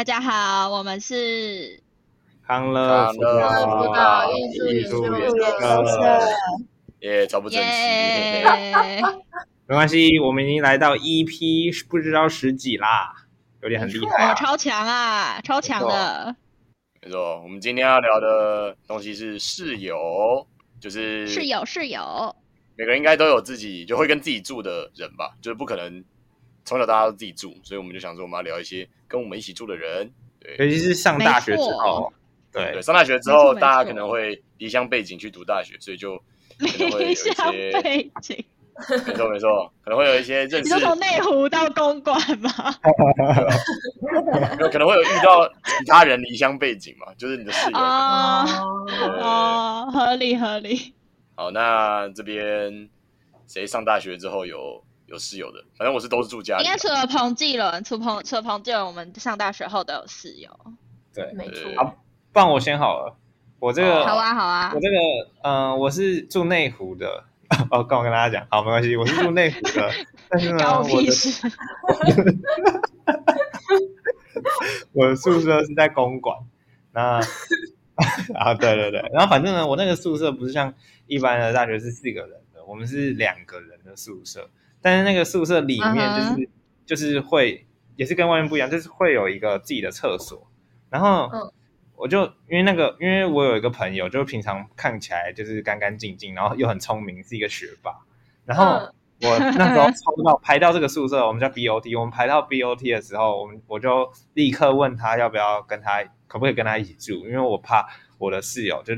大家好，我们是康乐。辅导艺术研究社，耶，超不正式，没关系，我们已经来到 EP 不知道十几啦，有点很厉害、啊，超强啊，超强的。没错，我们今天要聊的东西是室友，就是室友，室友，每个人应该都有自己就会跟自己住的人吧，就是不可能从小大家都自己住，所以我们就想说我们要聊一些跟我们一起住的人，对，尤其是上大学之后，对对，上大学之后大家可能会离乡背景去读大学，所以就可能会有一些离乡背景。没错没错，可能会有一些认识。你说从内湖到公馆吗？有可能会有遇到其他人离乡背景嘛，就是你的室友。哦哦，合理合理。好，那这边谁上大学之后有有室友的？反正我是都是住家里。应该除了彭继伦，除彭除了彭继伦，我们上大学后都有室友。对，没错。好，不然我先好了。我这个好啊好啊。我这个嗯，我是住内湖的。哦，刚我跟大家讲，好，没关系，我是住内湖的，但是呢，我的，我的宿舍是在公馆，那啊，对对对，然后反正呢，我那个宿舍不是像一般的大学是四个人的，我们是两个人的宿舍，但是那个宿舍里面就是、uh -huh. 就是会也是跟外面不一样，就是会有一个自己的厕所，然后。Uh. 我就因为那个，因为我有一个朋友，就平常看起来就是干干净净，然后又很聪明，是一个学霸。然后我那时候抽到排到这个宿舍，我们叫 BOT。我们排到 BOT 的时候，我们我就立刻问他要不要跟他，可不可以跟他一起住？因为我怕我的室友就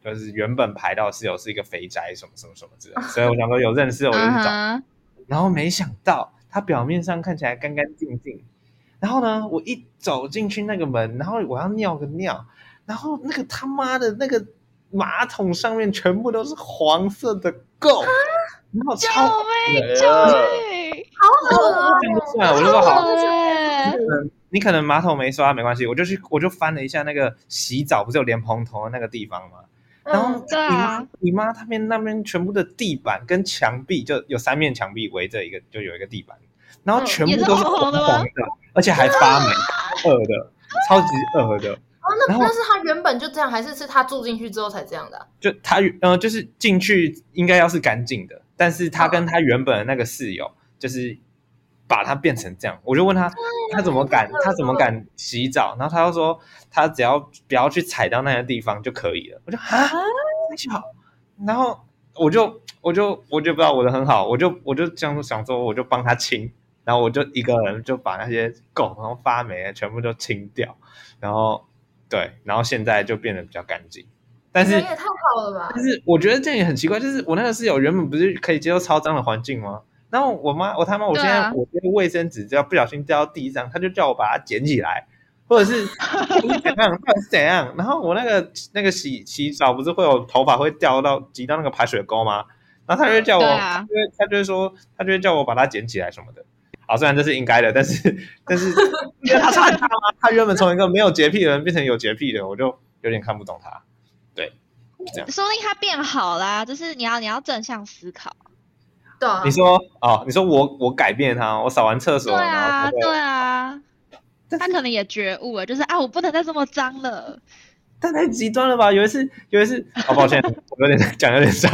就是原本排到室友是一个肥宅什么什么什么之类的，所以我想说有认识我就去找。然后没想到它表面上看起来干干净净。然后呢，我一走进去那个门，然后我要尿个尿，然后那个他妈的那个马桶上面全部都是黄色的垢，然后超美，超美，好好啊！我就说好，嗯，你可能马桶没刷没关系，我就去我就翻了一下那个洗澡不是有莲蓬头的那个地方吗？然后你妈你妈他们那边全部的地板跟墙壁就有三面墙壁围着一个，就有一个地板。然后全部都是黄的，而且还发霉，恶的，超级恶的。哦，那那是他原本就这样，还是是他住进去之后才这样的、啊？就他呃，就是进去应该要是干净的，但是他跟他原本的那个室友，就是把它变成这样。我就问他，他怎么敢，他怎么敢洗澡？然后他就说，他只要不要去踩到那些地方就可以了。我就啊，好，然后我就我就我就不知道我的很好，我就我就这样想说，我就帮他清。然后我就一个人就把那些狗，然后发霉的全部都清掉，然后对，然后现在就变得比较干净。但是也太好了吧？但是我觉得这样也很奇怪，就是我那个室友原本不是可以接受超脏的环境吗？然后我妈我他妈我现在、啊、我这个卫生纸只要不小心掉到地上，他就叫我把它捡起来，或者是 怎样，或者是怎样。然后我那个那个洗洗澡不是会有头发会掉到挤到那个排水沟吗？然后他就叫我，啊、他就他就会说，他就会叫我把它捡起来什么的。好，虽然这是应该的，但是但是 因为他差很大吗？他原本从一个没有洁癖的人变成有洁癖的，我就有点看不懂他。对，这样说不定他变好啦，就是你要你要正向思考。对啊，你说哦，你说我我改变他，我扫完厕所，对啊对啊，他可能也觉悟了，就是啊，我不能再这么脏了。但太极端了吧？有一次，有一次，好、哦、抱歉，我有点讲有点少。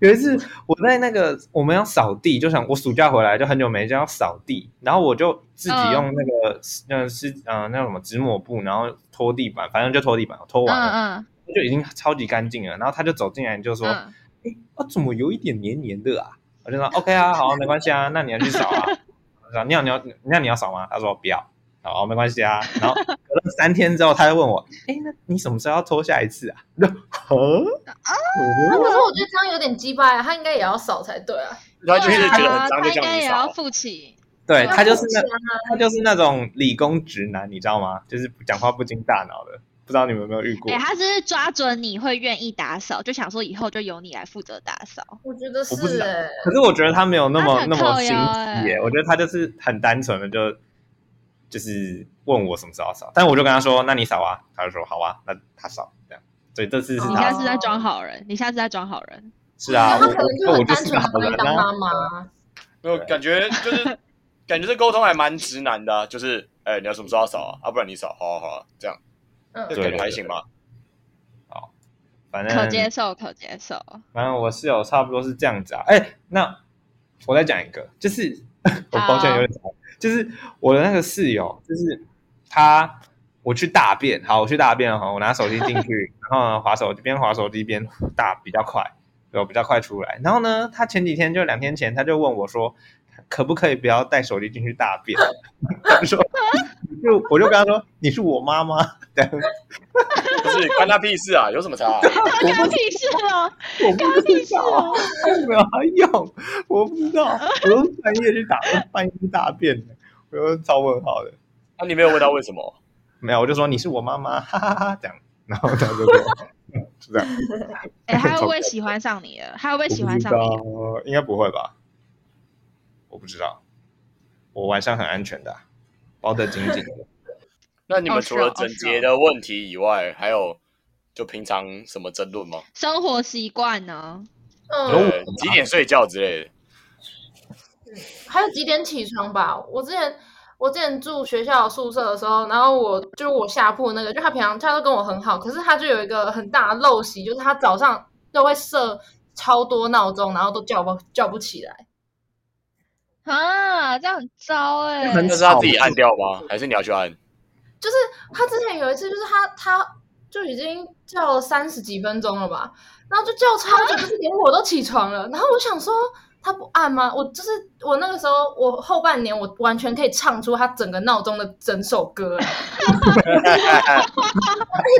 有一次，我在那个我们要扫地，就想我暑假回来就很久没这样扫地，然后我就自己用那个那是嗯那什么纸抹布，然后拖地板，反正就拖地板，拖完了，嗯嗯，就已经超级干净了。然后他就走进来就说：“哎、嗯，我、欸啊、怎么有一点黏黏的啊？”我就说：“OK 啊，好，没关系啊，那你要去扫啊。”我说：“尿尿，那你要扫吗？”他说：“不要。”好，没关系啊。然后隔了三天之后，他就问我：“哎，那你什么时候要拖下一次啊？”呵啊，那可是我觉得这样有点鸡巴呀，他应该也要扫才对啊。他就是觉得很脏，就叫你扫。他应该也要负起。对，他就是那他就是那种理工直男，你知道吗？就是讲话不经大脑的。不知道你们有没有遇过？哎，他是抓准你会愿意打扫，就想说以后就由你来负责打扫。我觉得是，可是我觉得他没有那么那么心机耶。我觉得他就是很单纯的就。就是问我什么时候扫，但我就跟他说：“那你扫啊。”他就说：“好啊。”那他扫这样，所以这次是他。你现在是在装好人，你现在是在装好人。是啊，他可能就很单纯的会当妈妈。没有感觉，就是 感觉这沟通还蛮直男的，就是哎，你要什么时候扫啊？啊，不然你扫，好好好，这样，嗯，这感觉还行吧？好，反正可接受，可接受。反正我室友差不多是这样子啊。哎，那我再讲一个，就是 我抱歉有点长，就是我的那个室友，就是他，我去大便，好，我去大便哈，我拿手机进去，然后呢，滑手机边滑手机边大比较快，有比较快出来。然后呢，他前几天就两天前，他就问我说。可不可以不要带手机进去大便？他说，就我就跟他说，你是我妈妈，不是关他屁事啊？有什么差、啊？关他屁事啊！我不知道，有没有用？我不知道，我都半夜去打，半夜去大便的，我说超问号的。那、啊、你没有问他为什么？没有，我就说你是我妈妈，哈哈哈，这样，然后他就说，是这样。哎、欸，他会不会 喜欢上你了？他会不会喜欢上你？应该不会吧。我不知道，我晚上很安全的，包得紧紧的。那你们除了整洁的问题以外，还有就平常什么争论吗？生活习惯呢？嗯，几点睡觉之类的。还有几点起床吧。我之前我之前住学校宿舍的时候，然后我就是我下铺那个，就他平常他都跟我很好，可是他就有一个很大的陋习，就是他早上都会设超多闹钟，然后都叫不叫不起来。啊，这样很糟哎！那是他自己按掉吗？还是你要去按？就是他之前有一次，就是他他就已经叫了三十几分钟了吧，然后就叫超久，就是连我都起床了。然后我想说，他不按吗？我就是我那个时候，我后半年我完全可以唱出他整个闹钟的整首歌。而且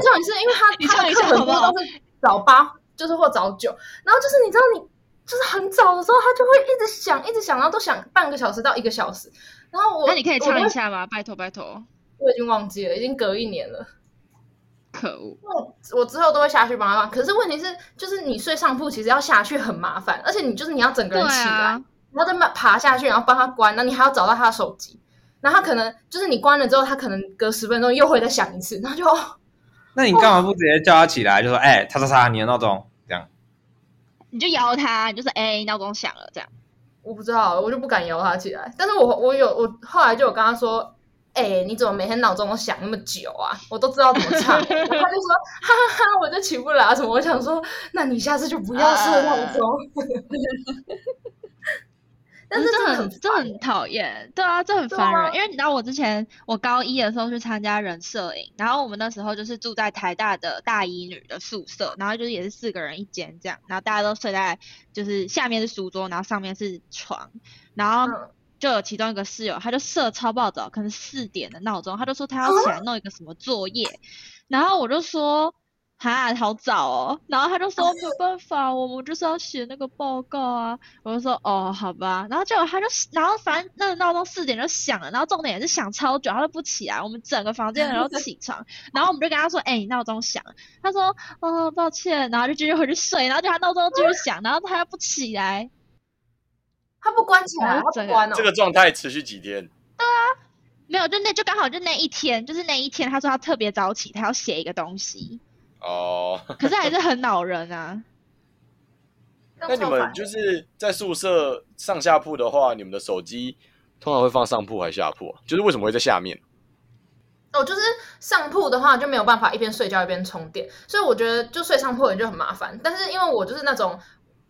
重点是因为他他的课很多都是早八，就是或早九，然后就是你知道你。就是很早的时候，他就会一直响，一直响，然后都响半个小时到一个小时。然后我，那你可以唱一下吗？拜托拜托。我已经忘记了，已经隔一年了。可恶！我我之后都会下去帮他放。可是问题是，就是你睡上铺，其实要下去很麻烦，而且你就是你要整个人起来，啊、然后再爬下去，然后帮他关，那你还要找到他的手机。然后他可能就是你关了之后，他可能隔十分钟又会再响一次，然后就。那你干嘛不直接叫他起来？就说：“哎、欸，叉叉叉，你的闹钟。”你就摇他，就是哎，闹钟响了这样。我不知道，我就不敢摇他起来。但是我我有我后来就有跟他说，哎，你怎么每天闹钟都响那么久啊？我都知道怎么唱。他就说，哈哈哈，我就起不来什么。我想说，那你下次就不要设闹钟。但是这很这很讨厌，对啊，这很烦人。因为你知道，我之前我高一的时候去参加人摄影，然后我们那时候就是住在台大的大一女的宿舍，然后就是也是四个人一间这样，然后大家都睡在就是下面是书桌，然后上面是床，然后就有其中一个室友，他就设超暴躁，可能四点的闹钟，他就说他要起来弄一个什么作业，然后我就说。哈，好早哦，然后他就说没有办法，我们就是要写那个报告啊。我就说哦，好吧。然后结果他就，然后反正那个闹钟四点就响了，然后重点也是响超久，他都不起来。我们整个房间的人都起床，然后我们就跟他说，哎，闹钟响了。他说哦，抱歉，然后就继续回去睡。然后就他闹钟继续响，然后他又不起来，他不关起来，他不关哦。这个状态持续几天？对啊，没有，就那就刚好就那一天，就是那一天，他说他特别早起，他要写一个东西。哦，可是还是很恼人啊。那你们就是在宿舍上下铺的话，你们的手机通常会放上铺还是下铺啊？就是为什么会在下面？哦，就是上铺的话就没有办法一边睡觉一边充电，所以我觉得就睡上铺人就很麻烦。但是因为我就是那种。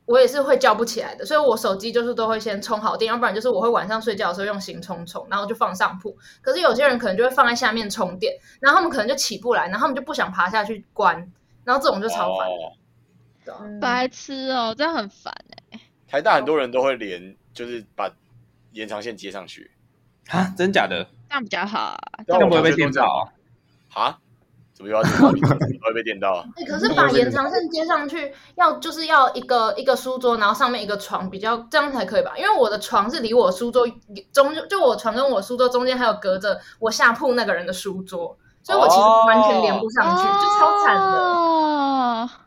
我也是会叫不起来的，所以我手机就是都会先充好电，要不然就是我会晚上睡觉的时候用行充充，然后就放上铺。可是有些人可能就会放在下面充电，然后他们可能就起不来，然后他们就不想爬下去关，然后这种就超烦。哦，白痴哦，这样很烦哎。台大很多人都会连，就是把延长线接上去啊？真假的？这样比较好啊，这样不会被电到啊？怎么又要电到？会被电到啊？对，可是把延长线接上去，要就是要一个一个书桌，然后上面一个床，比较这样才可以吧？因为我的床是离我书桌中，就我床跟我书桌中间还有隔着我下铺那个人的书桌，所以我其实完全连不上去，哦、就超惨的。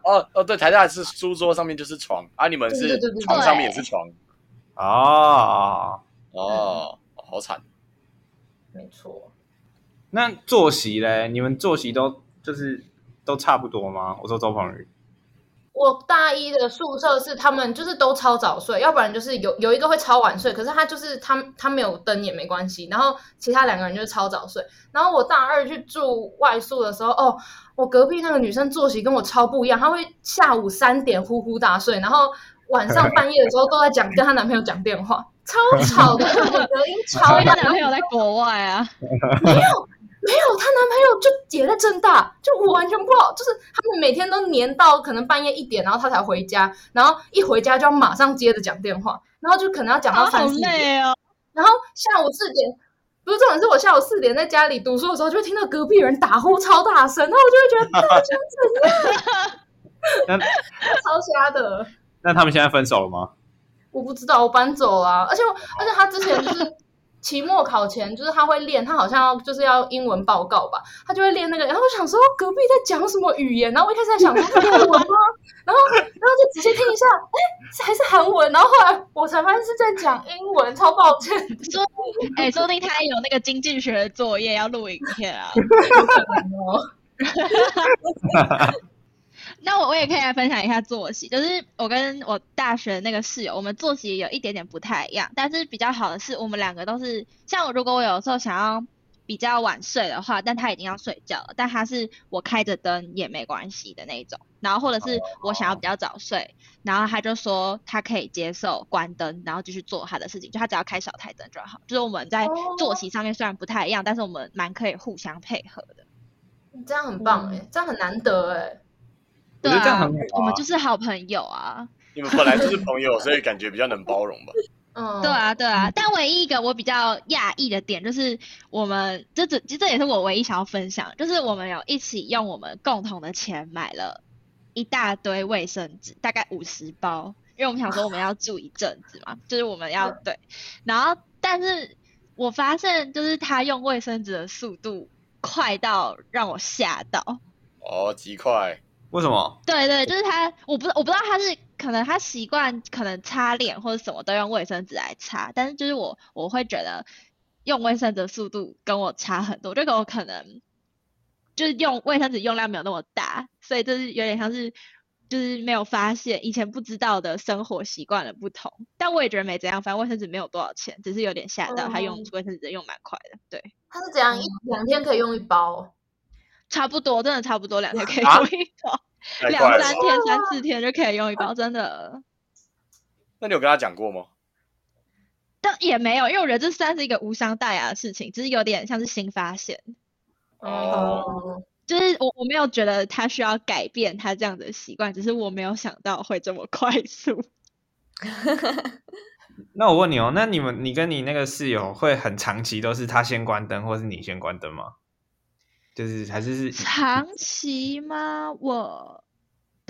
哦哦，对，台大是书桌上面就是床，啊，你们是床上面也是床，哦哦，好惨，没错。那作息嘞？你们作息都就是都差不多吗？我说周鹏宇，我大一的宿舍是他们就是都超早睡，要不然就是有有一个会超晚睡，可是他就是他他没有灯也没关系，然后其他两个人就是超早睡。然后我大二去住外宿的时候，哦，我隔壁那个女生作息跟我超不一样，她会下午三点呼呼大睡，然后晚上半夜的时候都在讲跟她男朋友讲电话，超吵的，隔音超大。她男朋友在国外啊？没有。没有，她男朋友就也在正大，就我完全不知道，就是他们每天都黏到可能半夜一点，然后他才回家，然后一回家就要马上接着讲电话，然后就可能要讲到三四点，哦、然后下午四点，不是重点是我下午四点在家里读书的时候，就会听到隔壁人打呼超大声，然后我就会觉得这样子，那超瞎的。那他们现在分手了吗？我不知道，我搬走了、啊，而且而且他之前就是。期末考前，就是他会练，他好像要就是要英文报告吧，他就会练那个。然后我想说隔壁在讲什么语言，然后我一开始在想说是韩文吗？然后然后就仔细听一下，哎，还是韩文。然后后来我才发现是在讲英文，超抱歉。说，哎，说不定他有那个经济学的作业要录影片啊。那我我也可以来分享一下作息，就是我跟我大学那个室友，我们作息有一点点不太一样，但是比较好的是，我们两个都是像我，如果我有时候想要比较晚睡的话，但他已经要睡觉了，但他是我开着灯也没关系的那种，然后或者是我想要比较早睡，然后他就说他可以接受关灯，然后继续做他的事情，就他只要开小台灯就好。就是我们在作息上面虽然不太一样，但是我们蛮可以互相配合的。这样很棒哎、这样很难得哎、对啊，我们就是好朋友啊。你们本来就是朋友，所以感觉比较能包容吧。嗯，对啊，对啊。但唯一一个我比较讶异的点，就是我们这这其实这也是我唯一想要分享，就是我们有一起用我们共同的钱买了一大堆卫生纸，大概五十包，因为我们想说我们要住一阵子嘛，就是我们要对。然后，但是我发现就是他用卫生纸的速度快到让我吓到。哦，极快。为什么？对对，就是他，我不我不知道他是可能他习惯可能擦脸或者什么都用卫生纸来擦，但是就是我我会觉得用卫生纸的速度跟我差很多，这个我可能就是用卫生纸用量没有那么大，所以就是有点像是就是没有发现以前不知道的生活习惯的不同，但我也觉得没怎样，反正卫生纸没有多少钱，只是有点吓到他用卫生纸用蛮快的，对。他是怎样一两天可以用一包？差不多，真的差不多，两天可以用一包，啊、两三天、三四天就可以用一包，真的。那你有跟他讲过吗？但也没有，因为我觉得这算是一个无伤大雅的事情，只是有点像是新发现。哦。就是我我没有觉得他需要改变他这样的习惯，只是我没有想到会这么快速。那我问你哦，那你们你跟你那个室友会很长期都是他先关灯，或是你先关灯吗？就是还是是长期吗？我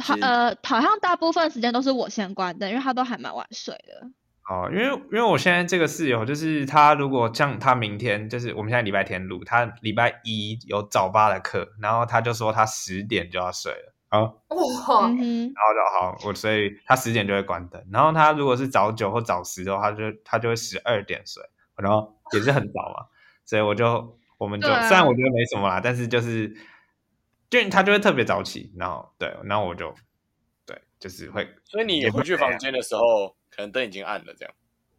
好呃，好像大部分时间都是我先关灯，因为他都还蛮晚睡的。哦，因为因为我现在这个室友，就是他如果像他明天就是我们现在礼拜天录，他礼拜一有早八的课，然后他就说他十点就要睡了啊。哇、哦，然后就好，我所以他十点就会关灯。然后他如果是早九或早十的话，他就他就会十二点睡，然后也是很早嘛，所以我就。我们就、啊、虽然我觉得没什么啦，但是就是，就他就会特别早起，然后对，然后我就对，就是会。所以你回去房间的时候，可能灯已经暗了，这样。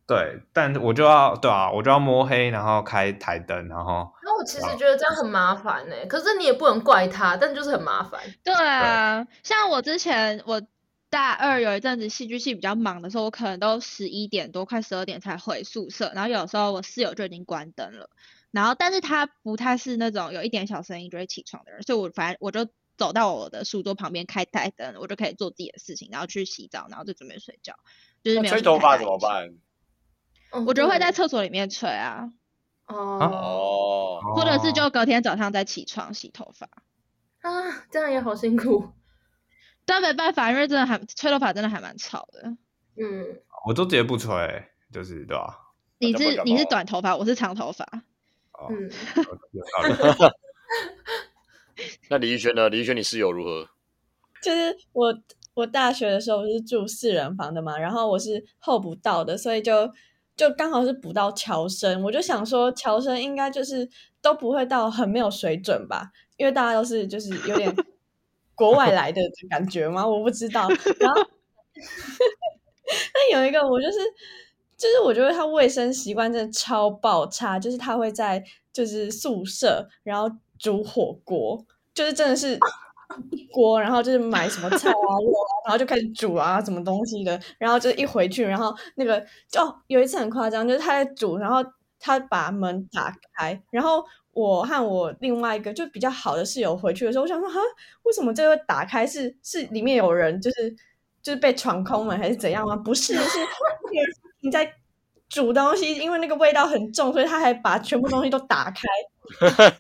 对，但我就要对啊，我就要摸黑，然后开台灯，然后。那我其实觉得这样很麻烦呢、欸，可是你也不能怪他，但就是很麻烦。对啊，对像我之前我大二有一阵子戏剧系比较忙的时候，我可能都十一点多快十二点才回宿舍，然后有时候我室友就已经关灯了。然后，但是他不太是那种有一点小声音就会起床的人，所以我反正我就走到我的书桌旁边开台灯，我就可以做自己的事情，然后去洗澡，然后就准备睡觉。就是没有吹头发怎么办？我觉得会在厕所里面吹啊。哦。或者是就隔天早上再起床洗头发。啊，这样也好辛苦。但没办法，因为真的还吹头发真的还蛮吵的。嗯。我都直接不吹，就是对吧？你是你是短头发，我是长头发。嗯，那李玉轩呢？李玉轩，你室友如何？就是我，我大学的时候不是住四人房的嘛，然后我是候补到的，所以就就刚好是补到乔生。我就想说，乔生应该就是都不会到很没有水准吧，因为大家都是就是有点 国外来的感觉吗？我不知道。然后，那有一个我就是，就是我觉得他卫生习惯真的超爆差，就是他会在就是宿舍，然后煮火锅，就是真的是一锅，然后就是买什么菜啊肉啊，然后就开始煮啊什么东西的，然后就一回去，然后那个就、哦、有一次很夸张，就是他在煮，然后他把门打开，然后。我和我另外一个就比较好的室友回去的时候，我想说，哈，为什么这个打开？是是里面有人，就是就是被闯空门，还是怎样吗？不是，是你在煮东西，因为那个味道很重，所以他还把全部东西都打开。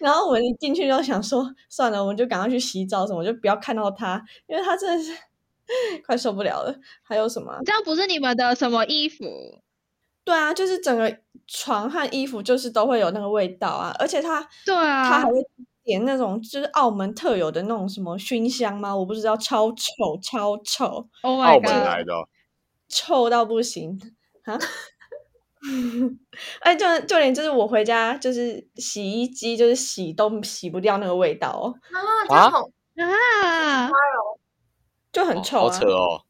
然后我一进去就想说，算了，我们就赶快去洗澡什么，就不要看到他，因为他真的是 快受不了了。还有什么？这样不是你们的什么衣服？对啊，就是整个床和衣服就是都会有那个味道啊，而且他对啊，他还会点那种就是澳门特有的那种什么熏香吗？我不知道，超臭，超臭，Oh my God，澳门来的，臭到不行啊！哎，就就连就是我回家就是洗衣机就是洗都洗不掉那个味道哦啊啊啊，就很臭啊，好扯哦。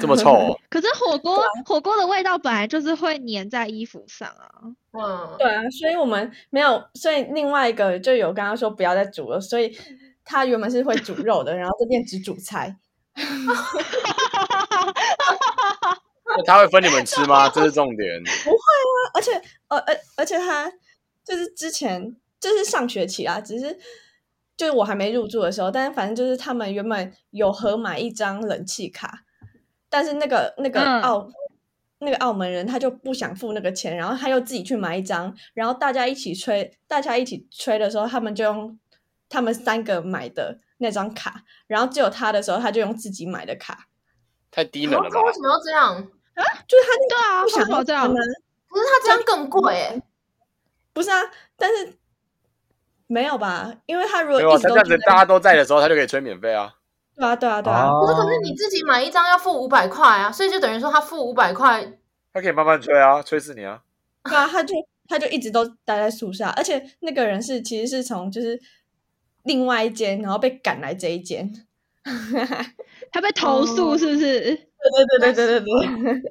这么臭哦！可是火锅火锅的味道本来就是会粘在衣服上啊。嗯，对啊，所以我们没有，所以另外一个就有刚刚说不要再煮了，所以他原本是会煮肉的，然后这边只煮菜。他会分你们吃吗？这是重点。不会啊，而且呃呃，而且他就是之前就是上学期啊，只是就是我还没入住的时候，但是反正就是他们原本有合买一张冷气卡。但是那个那个澳、嗯、那个澳门人他就不想付那个钱，然后他又自己去买一张，然后大家一起吹，大家一起吹的时候，他们就用他们三个买的那张卡，然后只有他的时候，他就用自己买的卡，太低了吧？为什么要这样？啊，就是他对啊，不想要这样，可是他这样更贵哎，不是啊，但是没有吧？因为他如果一直他这样子大家都在的时候，他就可以吹免费啊。对啊，对啊，对啊。可是，可是你自己买一张要付五百块啊，所以就等于说他付五百块，他可以慢慢吹啊，吹死你啊。对啊，他就他就一直都待在宿舍，而且那个人是其实是从就是另外一间，然后被赶来这一间，他被投诉是不是？对对对对对对对。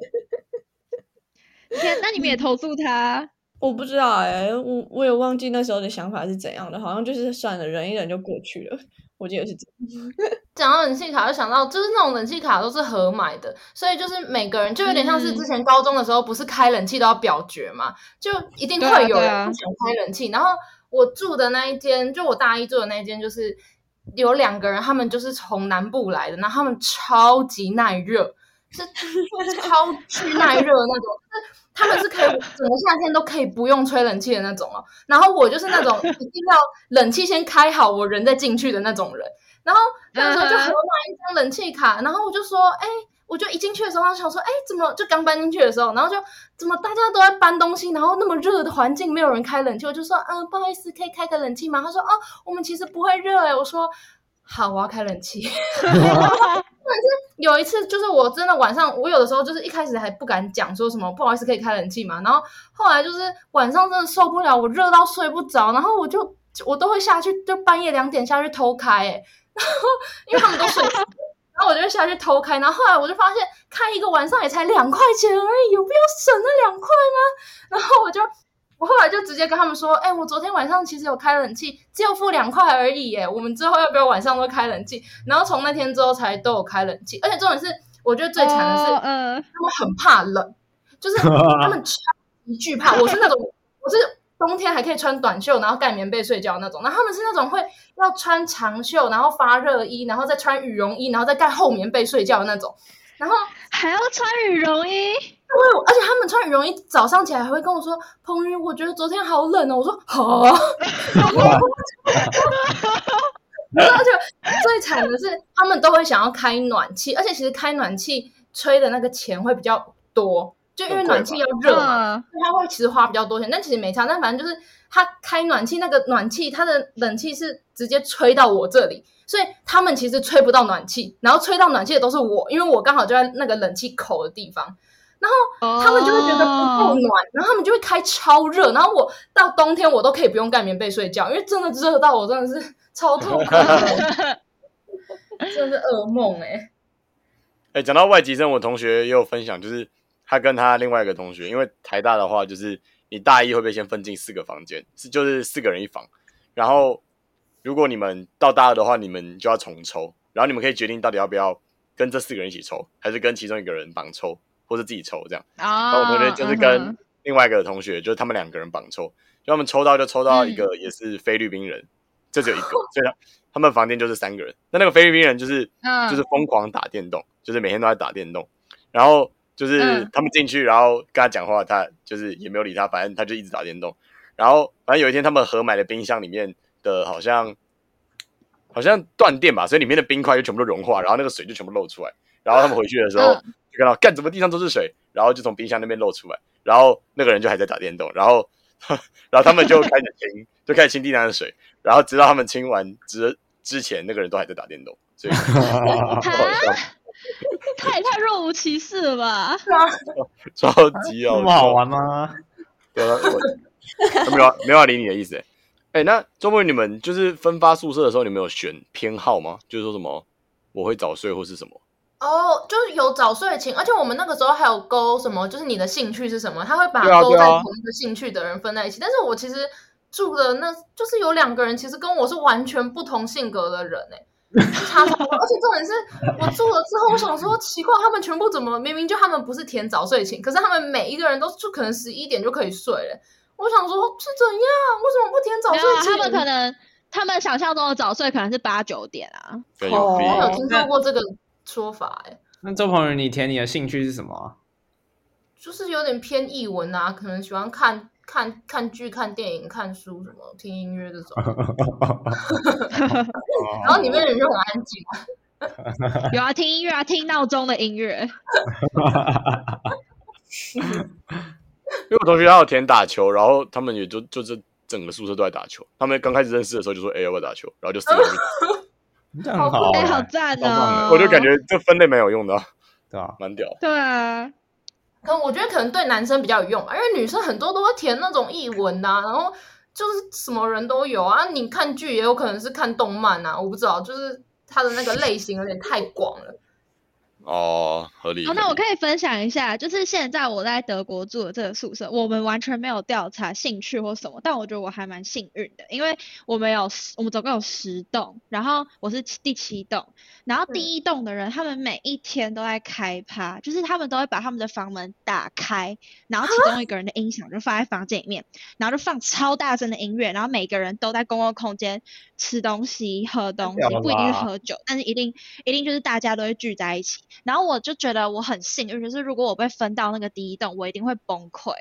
天，那你们也投诉他？我不知道哎、欸，我我也忘记那时候的想法是怎样的，好像就是算了，忍一忍就过去了。我记得是这样。讲到冷气卡，就想到就是那种冷气卡都是合买的，所以就是每个人就有点像是之前高中的时候，不是开冷气都要表决嘛，就一定会有人不想开冷气。然后我住的那一间，就我大一住的那一间，就是有两个人，他们就是从南部来的，然后他们超级耐热，是超巨耐热的那种。是他们是可以整个夏天都可以不用吹冷气的那种哦，然后我就是那种一定要冷气先开好，我人再进去的那种人。然后那个时候就合买一张冷气卡，然后我就说，哎，我就一进去的时候，我想说，哎，怎么就刚搬进去的时候，然后就怎么大家都在搬东西，然后那么热的环境没有人开冷气，我就说，嗯，不好意思，可以开个冷气吗？他说，哦，我们其实不会热哎。我说，好，我要开冷气。但是有一次，就是我真的晚上，我有的时候就是一开始还不敢讲说什么不好意思可以开冷气嘛，然后后来就是晚上真的受不了，我热到睡不着，然后我就我都会下去，就半夜两点下去偷开，诶 然后因为他们都睡，然后我就下去偷开，然后后来我就发现开一个晚上也才两块钱而已，有必要省那两块吗？然后我就。我后来就直接跟他们说，哎，我昨天晚上其实有开冷气，只有付两块而已，哎。我们之后要不要晚上都开冷气？然后从那天之后才都有开冷气，而且重点是，我觉得最惨的是，他们很怕冷，就是他们超 级惧怕。我是那种，我是冬天还可以穿短袖，然后盖棉被睡觉那种，然后他们是那种会要穿长袖，然后发热衣，然后再穿羽绒衣，然后再盖厚棉被睡觉的那种，然后还要穿羽绒衣。对，而且他们穿羽绒衣，早上起来还会跟我说：“彭云，我觉得昨天好冷哦。”我说：“好啊。”而且最惨的是，他们都会想要开暖气，而且其实开暖气吹的那个钱会比较多，就因为暖气要热嘛，所以他会其实花比较多钱。但其实没差，但反正就是他开暖气，那个暖气它的冷气是直接吹到我这里，所以他们其实吹不到暖气，然后吹到暖气的都是我，因为我刚好就在那个冷气口的地方。然后他们就会觉得不够暖，然后他们就会开超热，然后我到冬天我都可以不用盖棉被睡觉，因为真的热到我真的是 超痛苦，真的是噩梦哎。哎，讲到外籍生，我同学也有分享，就是他跟他另外一个同学，因为台大的话，就是你大一会被先分进四个房间，是就是四个人一房，然后如果你们到大二的话，你们就要重抽，然后你们可以决定到底要不要跟这四个人一起抽，还是跟其中一个人绑抽，或者自己抽这样。然后我同学就是跟另外一个同学，就是他们两个人绑抽，就他们抽到就抽到一个也是菲律宾人，这只有一个，所以他他们房间就是三个人。那那个菲律宾人就是就是疯狂打电动。就是每天都在打电动，然后就是他们进去，然后跟他讲话，他就是也没有理他，反正他就一直打电动。然后反正有一天，他们合买的冰箱里面的好像好像断电吧，所以里面的冰块就全部都融化，然后那个水就全部漏出来。然后他们回去的时候就看到，干怎么地上都是水，然后就从冰箱那边漏出来。然后那个人就还在打电动，然后 然后他们就开始清，就开始清地上的水，然后直到他们清完之之前，那个人都还在打电动，所以。太太若无其事了吧？超级哦，这么好玩吗？对啊，我没有没有理你的意思。哎、欸，那周末你们就是分发宿舍的时候，你们有选偏好吗？就是说什么我会早睡或是什么？哦，就是有早睡情，而且我们那个时候还有勾什么，就是你的兴趣是什么，他会把勾在同一个兴趣的人分在一起。啊啊、但是我其实住的那，就是有两个人，其实跟我是完全不同性格的人哎。差不多，而且重点是我住了之后，我想说奇怪，他们全部怎么明明就他们不是填早睡情，可是他们每一个人都就可能十一点就可以睡了。我想说是怎样？为什么不填早睡寝？他们可能他们想象中的早睡可能是八九点啊。哦，我有听说过这个说法哎。那周鹏宇，你填你的兴趣是什么？就是有点偏艺文啊，可能喜欢看。看看剧、看电影、看书，什么听音乐这种，然后里面的人就很安静。有啊，听音乐啊，听闹钟的音乐。因为我同学他有填打球，然后他们也就就是整个宿舍都在打球。他们刚开始认识的时候就说：“哎、欸，要不要打球？”然后就四个人，这样很好，酷、欸，好赞哦！我就感觉这分类蛮有用的，对啊，蛮屌。对啊。可我觉得可能对男生比较有用吧，因为女生很多都会填那种译文呐、啊，然后就是什么人都有啊。你看剧也有可能是看动漫啊，我不知道，就是它的那个类型有点太广了。哦，合理。好，那我可以分享一下，就是现在我在德国住的这个宿舍，我们完全没有调查兴趣或什么，但我觉得我还蛮幸运的，因为我们有我们总共有十栋，然后我是第七栋，然后第一栋的人，他们每一天都在开趴，就是他们都会把他们的房门打开，然后其中一个人的音响就放在房间里面，然后就放超大声的音乐，然后每个人都在公共空间吃东西、喝东西，不一定是喝酒，但是一定一定就是大家都会聚在一起。然后我就觉得我很幸运，就是如果我被分到那个第一栋，我一定会崩溃。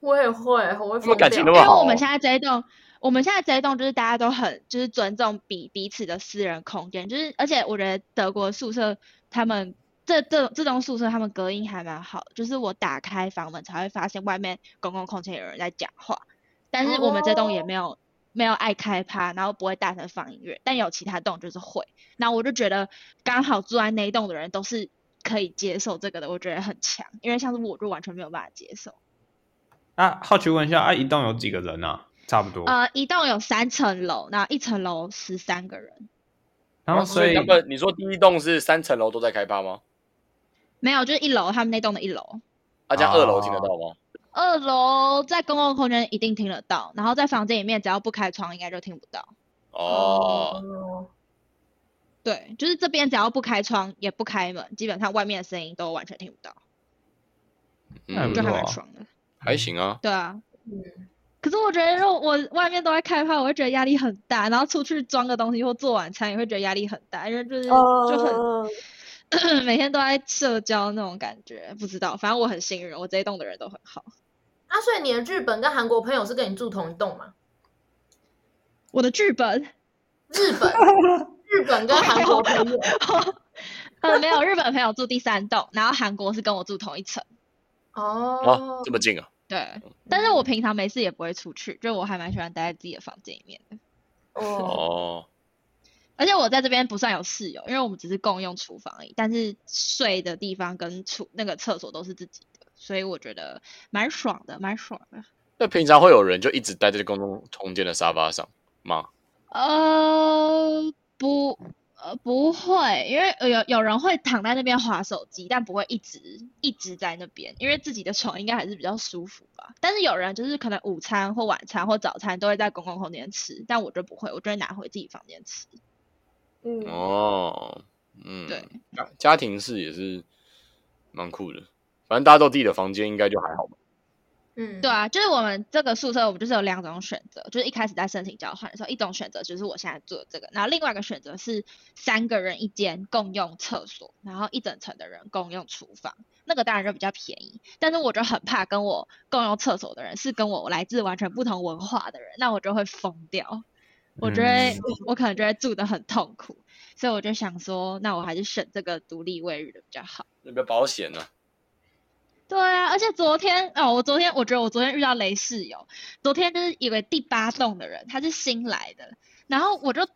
我也会，我会疯掉。感情那么好。因为我们现在这一栋，我们现在这一栋就是大家都很就是尊重彼彼此的私人空间，就是而且我觉得德国宿舍他们这这这栋宿舍他们隔音还蛮好，就是我打开房门才会发现外面公共空间有人在讲话，但是我们这栋也没有。Oh. 没有爱开趴，然后不会大声放音乐，但有其他栋就是会。那我就觉得刚好住在那一栋的人都是可以接受这个的，我觉得很强。因为像是我就完全没有办法接受。啊，好奇问一下，啊，一栋有几个人啊？差不多。呃，一栋有三层楼，那一层楼十三个人。然后所以，那个你说第一栋是三层楼都在开趴吗？没有，就是一楼他们那栋的一楼。啊，这样二楼听得到吗？二楼在公共空间一定听得到，然后在房间里面只要不开窗，应该就听不到。哦，对，就是这边只要不开窗也不开门，基本上外面的声音都完全听不到。嗯，就还蛮爽的。还行啊。对啊。嗯。可是我觉得，如果我外面都在开趴，我会觉得压力很大，然后出去装个东西或做晚餐也会觉得压力很大，因为就是就很。Oh. 每天都在社交那种感觉，不知道，反正我很幸运，我这一栋的人都很好。啊，所以你的日本跟韩国朋友是跟你住同一栋吗？我的剧本，日本，日本跟韩国朋友，呃，没有，日本朋友住第三栋，然后韩国是跟我住同一层。哦，啊，这么近啊？对，但是我平常没事也不会出去，就我还蛮喜欢待在自己的房间里面的。哦。而且我在这边不算有室友，因为我们只是共用厨房而已，但是睡的地方跟厨那个厕所都是自己的，所以我觉得蛮爽的，蛮爽的。那平常会有人就一直待在公共空间的沙发上吗？呃，不。呃，不会，因为有有人会躺在那边划手机，但不会一直一直在那边，因为自己的床应该还是比较舒服吧。但是有人就是可能午餐或晚餐或早餐都会在公共空间吃，但我就不会，我就会拿回自己房间吃。嗯，哦，嗯，对，家家庭式也是蛮酷的，反正大家都自己的房间，应该就还好吧。嗯，对啊，就是我们这个宿舍，我们就是有两种选择，就是一开始在申请交换的时候，一种选择就是我现在做的这个，然后另外一个选择是三个人一间共用厕所，然后一整层的人共用厨房，那个当然就比较便宜，但是我就很怕跟我共用厕所的人是跟我来自完全不同文化的人，那我就会疯掉，我觉得我可能就会住的很痛苦，所以我就想说，那我还是选这个独立卫浴的比较好，那比较保险呢。对啊，而且昨天哦，我昨天我觉得我昨天遇到雷室友，昨天就是以为第八栋的人，他是新来的，然后我就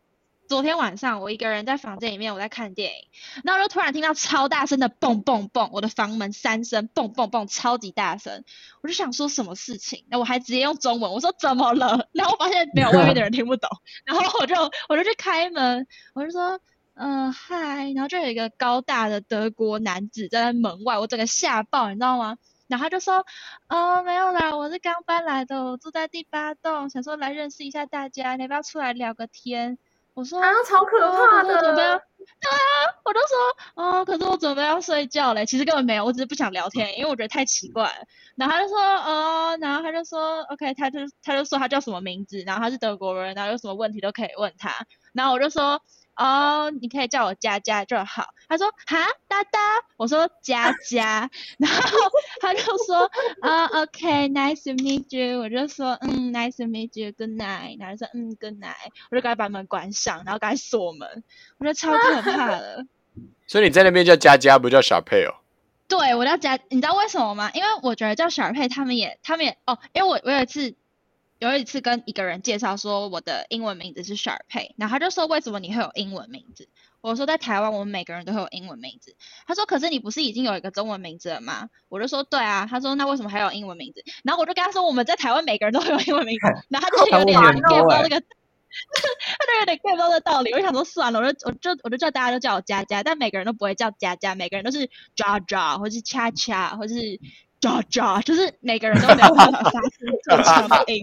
昨天晚上我一个人在房间里面，我在看电影，然后就突然听到超大声的蹦蹦蹦，我的房门三声蹦蹦蹦，超级大声，我就想说什么事情，那我还直接用中文我说怎么了，然后我发现没有外面的人听不懂，然后我就我就去开门，我就说。嗯，嗨，然后就有一个高大的德国男子站在门外，我整个吓爆，你知道吗？然后他就说，哦，没有啦，我是刚搬来的，我住在第八栋，想说来认识一下大家，你要不要出来聊个天？我说，啊，超可怕的，准备要，对啊，我都说，哦，可是我准备要睡觉嘞，其实根本没有，我只是不想聊天，因为我觉得太奇怪了。然后他就说，哦，然后他就说，OK，他就他就说他叫什么名字，然后他是德国人，然后有什么问题都可以问他。然后我就说。哦，你可以叫我佳佳就好。他说哈，哒哒，我说佳佳，然后 他就说啊、uh,，OK，nice、okay, to meet you，我就说嗯，nice to meet you，good night，然后说嗯，good night，我就赶紧把门关上，然后赶紧锁门，我觉得超可怕的。所以你在那边叫佳佳，不叫小佩哦？对，我叫佳，你知道为什么吗？因为我觉得叫小佩，他们也，他们也，哦，因为我我有一次。有一次跟一个人介绍说我的英文名字是 Sharpay，然后他就说，为什么你会有英文名字？我说在台湾我们每个人都会有英文名字。他说可是你不是已经有一个中文名字了吗？我就说对啊。他说那为什么还有英文名字？然后我就跟他说我们在台湾每个人都会有英文名字。然后他就有点 get 不到那个，他就有点 get 不到这个道理。我就想说算了，我就我就我就叫大家都叫我佳佳，但每个人都不会叫佳佳，每个人都是 Jaja 或是恰恰或是。渣渣，就是每个人都没有办法发出这种长音，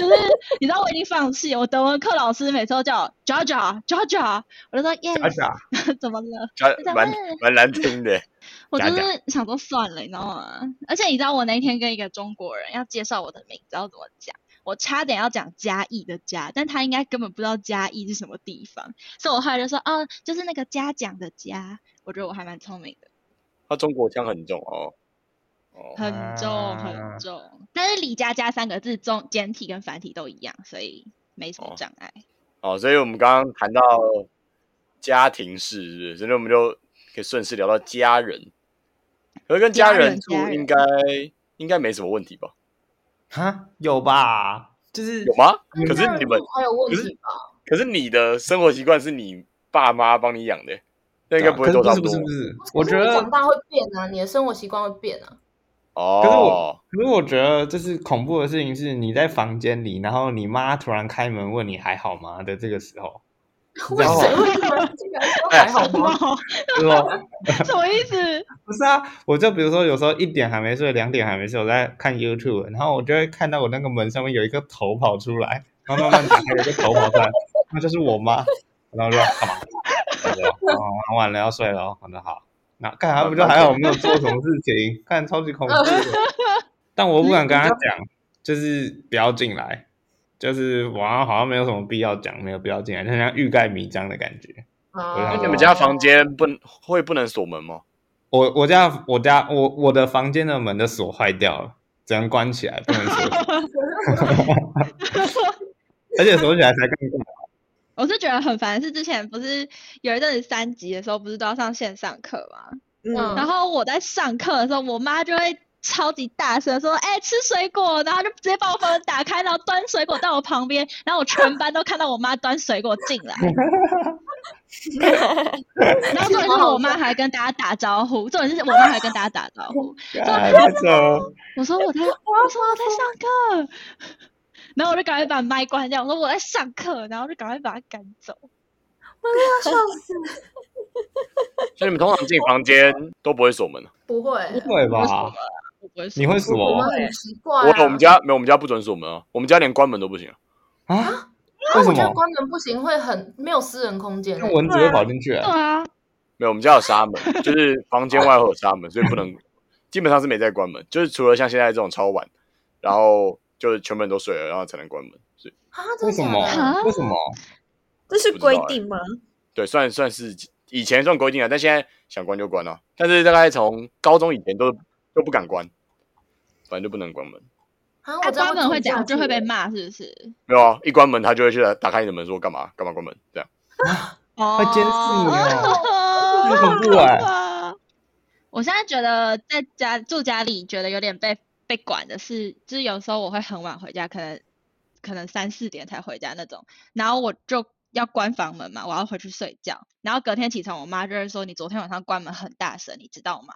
就是你知道我已经放弃，我德文课老师每次都叫我渣渣渣渣，我就说耶，怎么了？蛮蛮难听的。我就是想说算了，你知道吗？而且你知道我那天跟一个中国人要介绍我的名字要怎么讲，我差点要讲嘉义的嘉，但他应该根本不知道嘉义是什么地方，所以我后来就说哦，就是那个嘉奖的嘉，我觉得我还蛮聪明的。他中国腔很重哦。很重很重，啊、但是李佳佳三个字中简体跟繁体都一样，所以没什么障碍。哦，所以我们刚刚谈到家庭式，所以我们就可以顺势聊到家人。可是跟家人住应该应该没什么问题吧？哈，有吧？就是有吗？可是你们还有问题吧？可是你的生活习惯是你爸妈帮你养的，那应该不会多差不多。不是不是不是，我觉得长大会变啊，你的生活习惯会变啊。哦，可是我，可是我觉得就是恐怖的事情是，你在房间里，然后你妈突然开门问你还好吗的这个时候，为什么会突然说还好吗？是吗？什么意思？不是啊，我就比如说有时候一点还没睡，两点还没睡，我在看 YouTube，然后我就会看到我那个门上面有一个头跑出来，然后慢慢打开，有一个头跑出来，那就是我妈，然后说干嘛？哦，玩完了要睡了，好的好。那干啥不就还好，没有做什么事情，看超级恐怖。但我不敢跟他讲，就是不要进来，就是我好像没有什么必要讲，没有必要进来，就像欲盖弥彰的感觉。那你们家房间不会不能锁门吗？我我家我家我我的房间的门的锁坏掉了，只能关起来，不能锁。而且锁起来才更重要。我是觉得很烦，是之前不是有一阵子三级的时候，不是都要上线上课吗？嗯，然后我在上课的时候，我妈就会超级大声说：“哎、欸，吃水果！”然后就直接把我房门打开，然后端水果到我旁边，然后我全班都看到我妈端水果进来。然后重点是我妈还跟大家打招呼，重点是我妈还跟大家打招呼。说我说我在，我说我在上课。然后我就赶快把麦关掉，我说我在上课，然后就赶快把他赶走。我要笑死！所以你们通常进房间都不会锁门？不会，不会吧？你会锁？我们很奇怪。我我们家没有，我们家不准锁门啊，我们家连关门都不行啊。为什么？我觉得关门不行会很没有私人空间，蚊子会跑进去。对啊，没有，我们家有纱门，就是房间外会有纱门，所以不能，基本上是没在关门，就是除了像现在这种超晚，然后就是全部人都睡了，然后才能关门。是啊为什么？为什么？这是规定吗？对，算算是以前算规定啊，但现在想关就关了。但是大概从高中以前都都不敢关，反正就不能关门。啊，我关门会怎样，就会被骂，是不是？没有啊，一关门他就会去打开你的门，说干嘛干嘛关门这样。哦，会监视你哦，很恐怖哎！我现在觉得在家住家里，觉得有点被被管的是，就是有时候我会很晚回家，可能可能三四点才回家那种，然后我就。要关房门嘛，我要回去睡觉。然后隔天起床，我妈就会说：“你昨天晚上关门很大声，你知道吗？”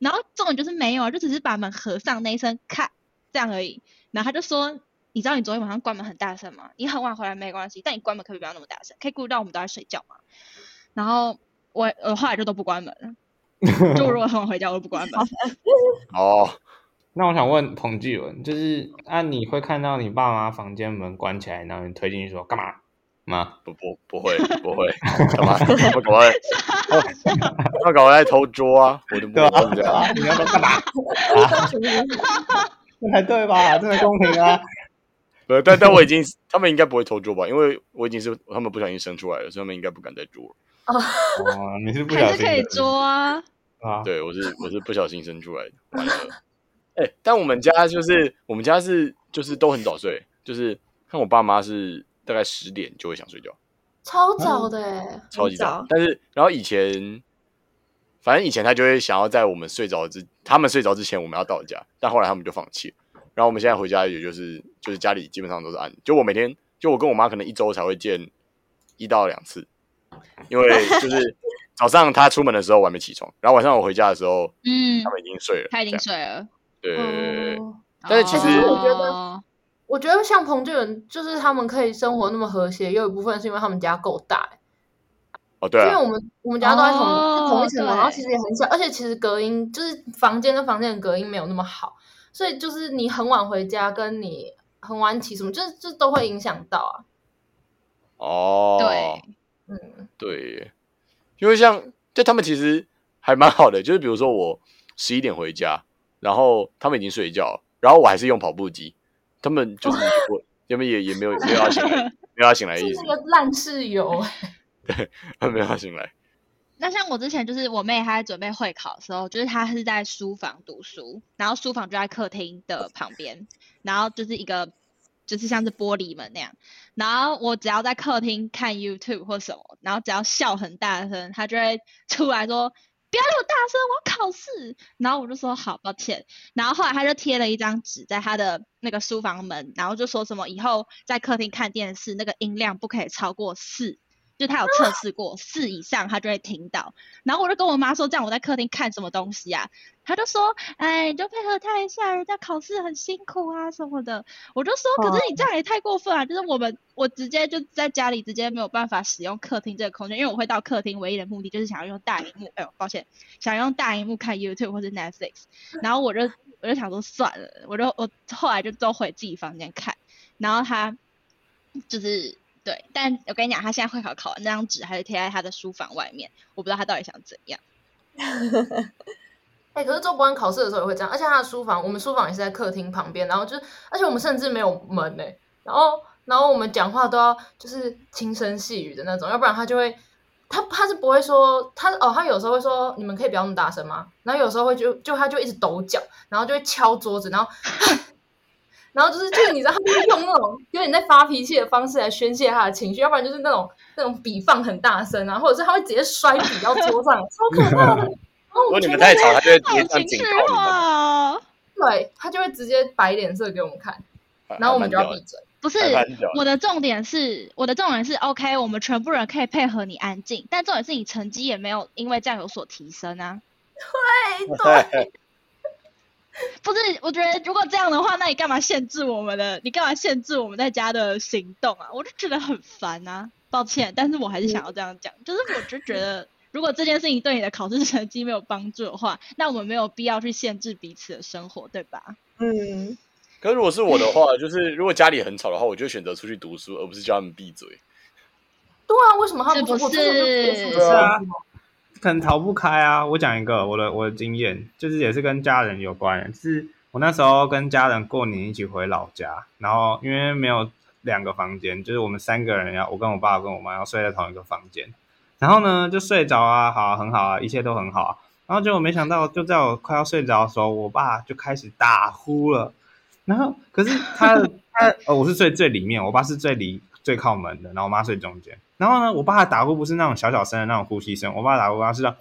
然后重点就是没有啊，就只是把门合上那一声咔这样而已。然后她就说：“你知道你昨天晚上关门很大声吗？你很晚回来没关系，但你关门可不可以不要那么大声？可以顾到我们都在睡觉嘛。”然后我我后来就都不关门了，就如果很晚回家，我都不关门。哦，那我想问彭继文，就是啊，你会看到你爸妈房间门关起来，然后你推进去说干嘛？吗？不不不会不会干嘛？我搞在，我搞在偷桌啊！我就不会这样。你要说干嘛？这才对吧？这才公平啊！不，但但我已经，他们应该不会偷桌吧？因为我已经是他们不小心生出来了，所以他们应该不敢再捉了。哦，你是不小心？捉啊？啊，对，我是我是不小心生出来的。完了，哎，但我们家就是我们家是就是都很早睡，就是看我爸妈是。大概十点就会想睡觉，超早的哎、嗯，超级早。但是，然后以前，反正以前他就会想要在我们睡着之，他们睡着之前我们要到家。但后来他们就放弃了。然后我们现在回家，也就是就是家里基本上都是暗。就我每天，就我跟我妈可能一周才会见一到两次，因为就是早上他出门的时候我还没起床，然后晚上我回家的时候，嗯，他们已经睡了，他已经睡了。对对对对，哦、但是其实我觉得。我觉得像彭俊仁，就是他们可以生活那么和谐，有一部分是因为他们家够大。哦，对、啊，因为我们我们家都在同、哦、同一层楼，然后其实也很小，而且其实隔音就是房间跟房间的隔音没有那么好，所以就是你很晚回家，跟你很晚起什么，就是就都会影响到啊。哦，对，嗯，对，因为像就他们其实还蛮好的，就是比如说我十一点回家，然后他们已经睡觉，然后我还是用跑步机。他们就是我，他们也也没有没有要醒来，没有要醒来意思。是个烂室友，对，他没有要醒来。那像我之前就是我妹，她在准备会考的时候，就是她是在书房读书，然后书房就在客厅的旁边，然后就是一个就是像是玻璃门那样，然后我只要在客厅看 YouTube 或什么，然后只要笑很大声，她就会出来说。不要那么大声，我要考试。然后我就说好，抱歉。然后后来他就贴了一张纸在他的那个书房门，然后就说什么以后在客厅看电视，那个音量不可以超过四。就他有测试过四以上，他就会听到。然后我就跟我妈说，这样我在客厅看什么东西啊？他就说，哎，你就配合他一下，人家考试很辛苦啊什么的。我就说，可是你这样也太过分啊！就是我们，我直接就在家里直接没有办法使用客厅这个空间，因为我会到客厅唯一的目的就是想要用大荧幕。哎呦，抱歉，想用大荧幕看 YouTube 或者 Netflix。然后我就我就想说算了，我就我后来就都回自己房间看。然后他就是。对，但我跟你讲，他现在会考考完那张纸还是贴在他的书房外面，我不知道他到底想怎样。哎、欸，可是做国安考试的时候也会这样，而且他的书房，我们书房也是在客厅旁边，然后就，而且我们甚至没有门呢，然后，然后我们讲话都要就是轻声细语的那种，要不然他就会，他他是不会说，他哦，他有时候会说，你们可以不要那么大声吗？然后有时候会就就他就一直抖脚，然后就会敲桌子，然后。然后就是就是你知道，他就是用那种有点在发脾气的方式来宣泄他的情绪，要不然就是那种那种笔放很大声啊，或者是他会直接摔笔到桌上，超可怕的。如果你们太吵，他就会直接这样警告你们。对他就会直接摆脸色给我们看，然后我们就要闭嘴。不是我的重点是，我的重点是，OK，我们全部人可以配合你安静，但重点是你成绩也没有因为这样有所提升啊。对 对。不是，我觉得如果这样的话，那你干嘛限制我们的？你干嘛限制我们在家的行动啊？我就觉得很烦啊。抱歉，但是我还是想要这样讲，就是我就觉得，如果这件事情对你的考试成绩没有帮助的话，那我们没有必要去限制彼此的生活，对吧？嗯。可是如果是我的话，就是如果家里很吵的话，我就选择出去读书，而不是叫他们闭嘴。对啊，为什么他们不是？是啊，可能逃不开啊。我讲一个我的我的经验，就是也是跟家人有关。就是我那时候跟家人过年一起回老家，然后因为没有两个房间，就是我们三个人要我跟我爸跟我妈要睡在同一个房间，然后呢就睡着啊，好，很好啊，一切都很好啊。然后结果没想到，就在我快要睡着的时候，我爸就开始打呼了。然后，可是他他 呃，我是睡最里面，我爸是最离最靠门的，然后我妈睡中间。然后呢，我爸的打呼不是那种小小声的那种呼吸声，我爸打呼他是这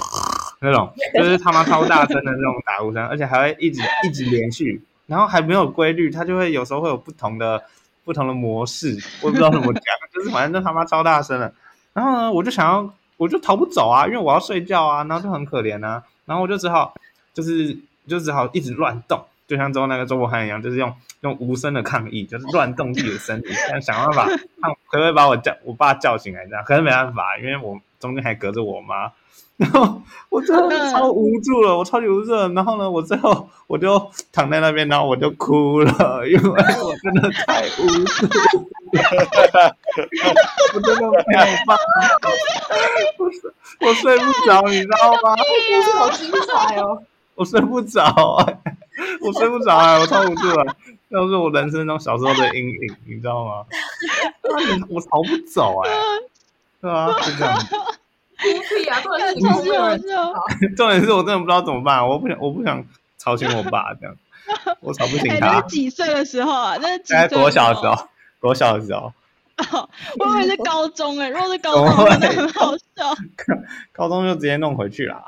那种，就是他妈超大声的那种打呼声，而且还会一直一直连续，然后还没有规律，他就会有时候会有不同的不同的模式，我也不知道怎么讲，就是反正就他妈超大声了。然后呢，我就想要，我就逃不走啊，因为我要睡觉啊，然后就很可怜啊，然后我就只好就是就只好一直乱动。就像之后那个周伯翰一样，就是用用无声的抗议，就是乱动自己的身体，想想办法 看可不可以把我叫我爸叫醒来这样。可是没办法，因为我中间还隔着我妈，然后我真的超无助了，我超级无助了。然后呢，我最后我就躺在那边，然后我就哭了，因为我真的太无助了，我真的没有办法，我睡我睡不着，你知道吗？故事好精彩哦，我睡不着啊。我睡不着啊，我超无助啊，那是我人生中小时候的阴影，你知道吗？我逃不走哎、欸，对啊，就这样。屁啊！重点是你重点是我真的不知道怎么办，我不想，我不想吵醒我爸这样，我吵不醒他。那是几岁的时候啊？那是几岁？在国小的时候，国小的时候。哦，我以为是高中哎、欸，如果是高中，真的很好笑。高中就直接弄回去了。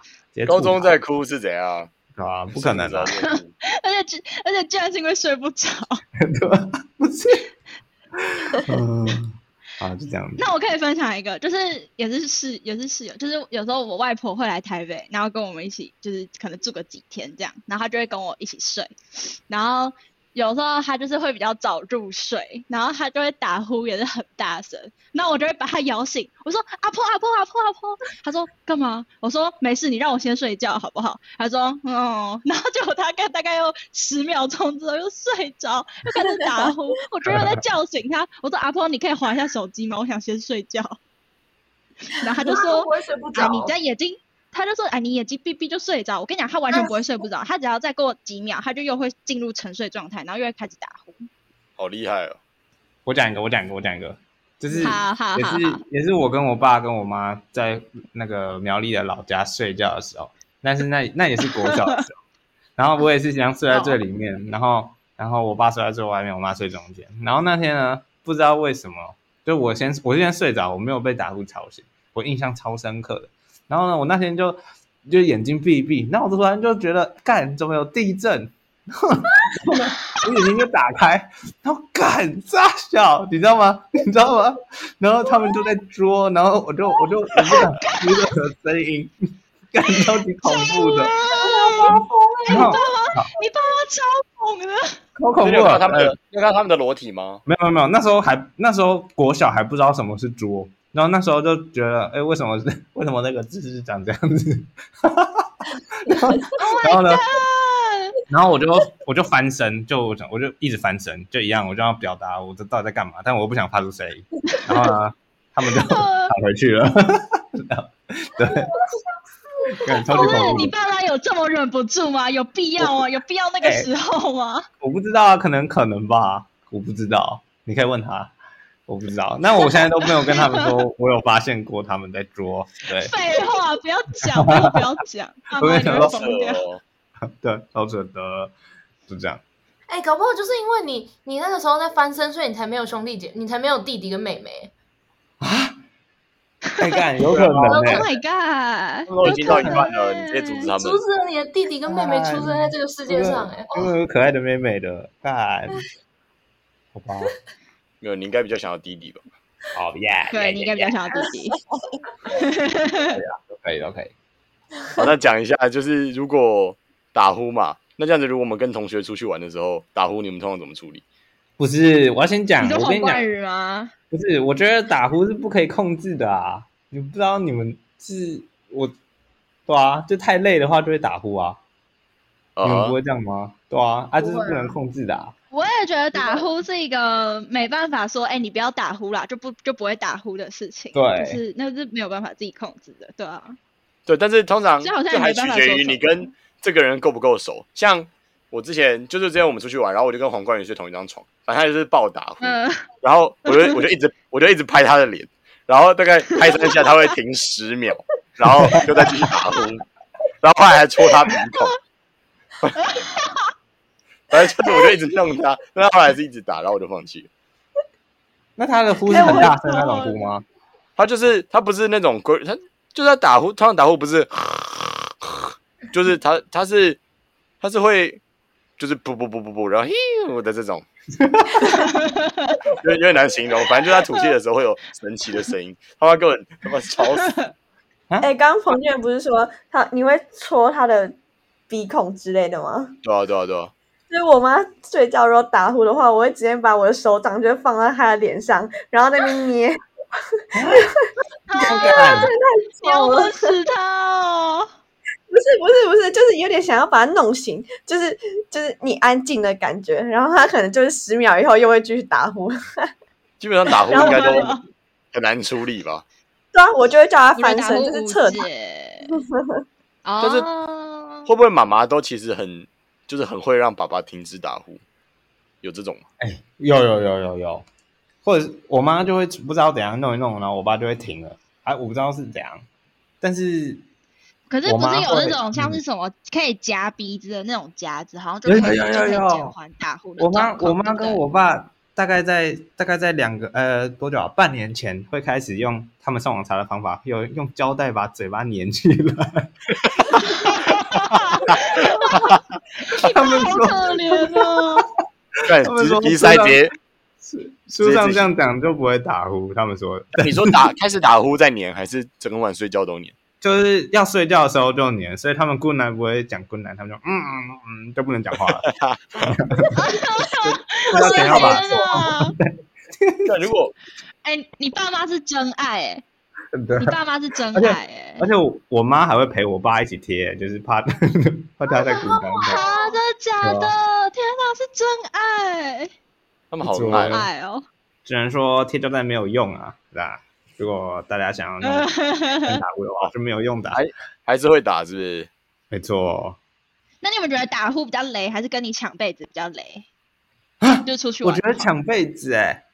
高中在哭是怎样？啊，不可能的！而且，而且，居然是因为睡不着。对，不是。嗯，啊，就这样子。那我可以分享一个，就是也是室，也是室友，就是有时候我外婆会来台北，然后跟我们一起，就是可能住个几天这样，然后她就会跟我一起睡，然后。有时候他就是会比较早入睡，然后他就会打呼，也是很大声。那我就会把他摇醒，我说阿婆阿婆阿婆阿婆，他说干嘛？我说没事，你让我先睡觉好不好？他说嗯，然后结果他大概又十秒钟之后又睡着，又开始打呼。我就又在叫醒他，我说阿婆，你可以划一下手机吗？我想先睡觉。然后他就说，啊，你的眼睛。他就说：“哎，你眼睛闭闭就睡着。”我跟你讲，他完全不会睡不着，他只要再过几秒，他就又会进入沉睡状态，然后又会开始打呼。好厉害哦！我讲一个，我讲一个，我讲一个，就是好好也是也是我跟我爸跟我妈在那个苗栗的老家睡觉的时候，但是那那也是国小的时候，然后我也是想睡在最里面，然后然后我爸睡在最外面，我妈睡中间。然后那天呢，不知道为什么，就我先我先睡着，我没有被打呼吵醒，我印象超深刻的。然后呢，我那天就就眼睛闭一闭，然后我突然就觉得，干，怎么有地震？然后呢，我眼睛就打开，然后干，炸小，你知道吗？你知道吗？然后他们就在捉，然后我就我就我不敢出任何声音，干，超级恐怖的。你爸妈，你爸妈超猛的，超恐怖的。要看他们的，要看他们的裸体吗？没有没有没有，那时候还那时候国小还不知道什么是捉。然后那时候就觉得，哎，为什么是 为什么那个字是长这样子？然后，然后呢？然后我就我就翻身，就我就一直翻身，就一样，我就要表达我这到底在干嘛，但我又不想发出声音。然后呢，他们就跑回去了。对，超级恐怖。你爸妈有这么忍不住吗？有必要吗？有必要那个时候吗？我不知道啊，可能可能吧，我不知道，你可以问他。我不知道，那我现在都没有跟他们说，我有发现过他们在捉。对，废话，不要讲，不要不要讲，他们就会疯掉。对，好扯的，就这样。哎、欸，搞不好就是因为你，你那个时候在翻身，所以你才没有兄弟姐，你才没有弟弟跟妹妹。啊？看看，有可能，Oh 呢。my god！我已经到一半了，你直接阻止他们。阻止了你的弟弟跟妹妹出生在这个世界上、欸，哎、因为有可爱的妹妹的，干，好吧，没有，你应该比较想要弟弟吧？好耶，对你应该比较想要弟弟。都可以，都可以。好，那讲一下，就是如果打呼嘛，那这样子，如果我们跟同学出去玩的时候打呼，你们通常怎么处理？不是，我要先讲，我跟你讲，吗？不是，我觉得打呼是不可以控制的啊。你不知道你们是我，对啊，就太累的话就会打呼啊。你们不啊会这样吗？对啊，啊，这是不能控制的啊。我也觉得打呼是一个没办法说，哎，你不要打呼啦，就不就不会打呼的事情。对就是那是没有办法自己控制的，对啊。对，但是通常这好像就还取决于你跟这个人够不够熟。像我之前就是之前我们出去玩，然后我就跟黄冠宇睡同一张床，反正他就是暴打呼，嗯，然后我就我就一直我就一直拍他的脸，然后大概拍三下他会停十秒，然后就再继续打呼，然后后来还戳他鼻孔，反正就是我就一直弄他，但他后来是一直打，然后我就放弃了。那他的呼是很大声那种呼吗？他就是他不是那种规，他就是他打呼，通常打呼不是，就是他他是他是会就是不不不不不，然后嘿的这种，有点有点难形容，反正就是他吐气的时候会有神奇的声音，他妈根本他妈吵死，哎，刚刚彭俊不是说他你会戳他的鼻孔之类的吗？对啊对啊对啊，就是我妈睡觉如果打呼的话，我会直接把我的手掌就放在她的脸上，然后那边捏，啊，你要吵了 不死他哦！不是不是不是，就是有点想要把它弄醒，就是就是你安静的感觉，然后他可能就是十秒以后又会继续打呼，基本上打呼应该都 很难处理吧？对啊，我就会叫他翻身，就是侧躺。解。但是哦，会不会妈妈都其实很就是很会让爸爸停止打呼？有这种吗？哎，有有有有有，或者是我妈就会不知道怎样弄一弄，然后我爸就会停了。哎，我不知道是怎样，但是可是不是有那种像是什么可以夹鼻子的那种夹子，好像就有可以减缓打呼的我妈我妈跟我爸大概在大概在两个呃多久啊？半年前会开始用他们上网查的方法，有用胶带把嘴巴粘起来。他们好说可怜哦。看他们说鼻塞结，书上这样讲就不会打呼。他们说你说打开始打呼再黏，还是整晚睡觉都黏？就是要睡觉的时候就粘，所以他们姑奶不会讲姑奶，他们就嗯嗯嗯就不能讲话了。就要等要把天啊！那如果哎，你爸妈是真爱哎，对你爸妈是真爱哎而。且我我妈还会陪我爸一起贴，就是怕 怕他在孤单这样。啊，真的假的？天哪，是真爱，他们好爱哦。只能说贴胶带没有用啊，是吧？如果大家想要那种跟打呼的话，是没有用的啊。哎还是会打，是不是？没错，那你们觉得打呼比较雷，还是跟你抢被子比较雷？就出去玩的话。觉得抢被子哎、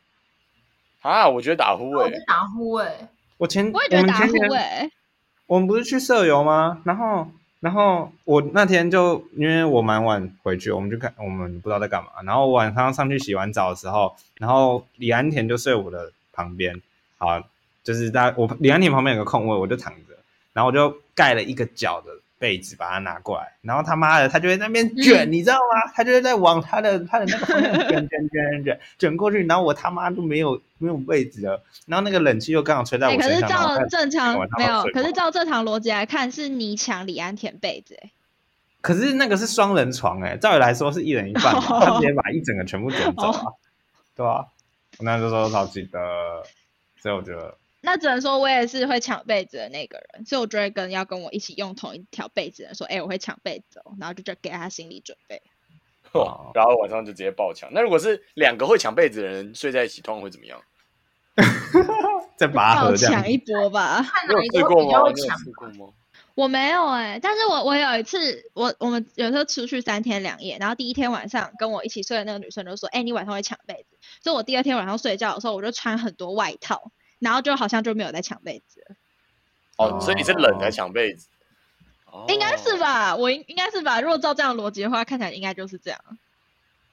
啊，我觉得打呼哎、我打呼哎、我前我也觉得打呼我们前年哎。我们不是去社游吗？然后，然后我那天就因为我蛮晚回去，我们就看我们不知道在干嘛。然后晚上上去洗完澡的时候，然后李安田就睡我的旁边，好，就是在我李安田旁边有个空位，我就躺着，然后我就盖了一个脚的被子把它拿过来，然后他妈的他就在那边卷，嗯。你知道吗？他就在往他的他的那个方向卷卷卷卷卷卷过去，然后我他妈都没有没有被子了，然后那个冷气又刚好吹在我身上，可是照正常没有，可是照正常逻辑来看，是你抢李安田被子、欸，可是那个是双人床哎、照理来说是一人一半嘛，他直接把一整个全部卷走啊，对啊，我那时候超记得，所以我觉得那只能说我也是会抢被子的那个人，所以我就会跟要跟我一起用同一条被子的人说，哎、我会抢被子哦，然后就就给他心理准备。哦然后晚上就直接爆抢。那如果是两个会抢被子的人睡在一起，通常会怎么样？再拔爆河这样，抢一波吧。你有试过吗？我没有哎、但是我我有一次，我我们有时候出去三天两夜，然后第一天晚上跟我一起睡的那个女生就说，哎、你晚上会抢被子，所以我第二天晚上睡觉的时候，我就穿很多外套，然后就好像就没有在抢被子了。哦，所以你是冷才抢被子？哦应该是？吧，我应应该是吧。如果照这样的逻辑的话，看起来应该就是这样。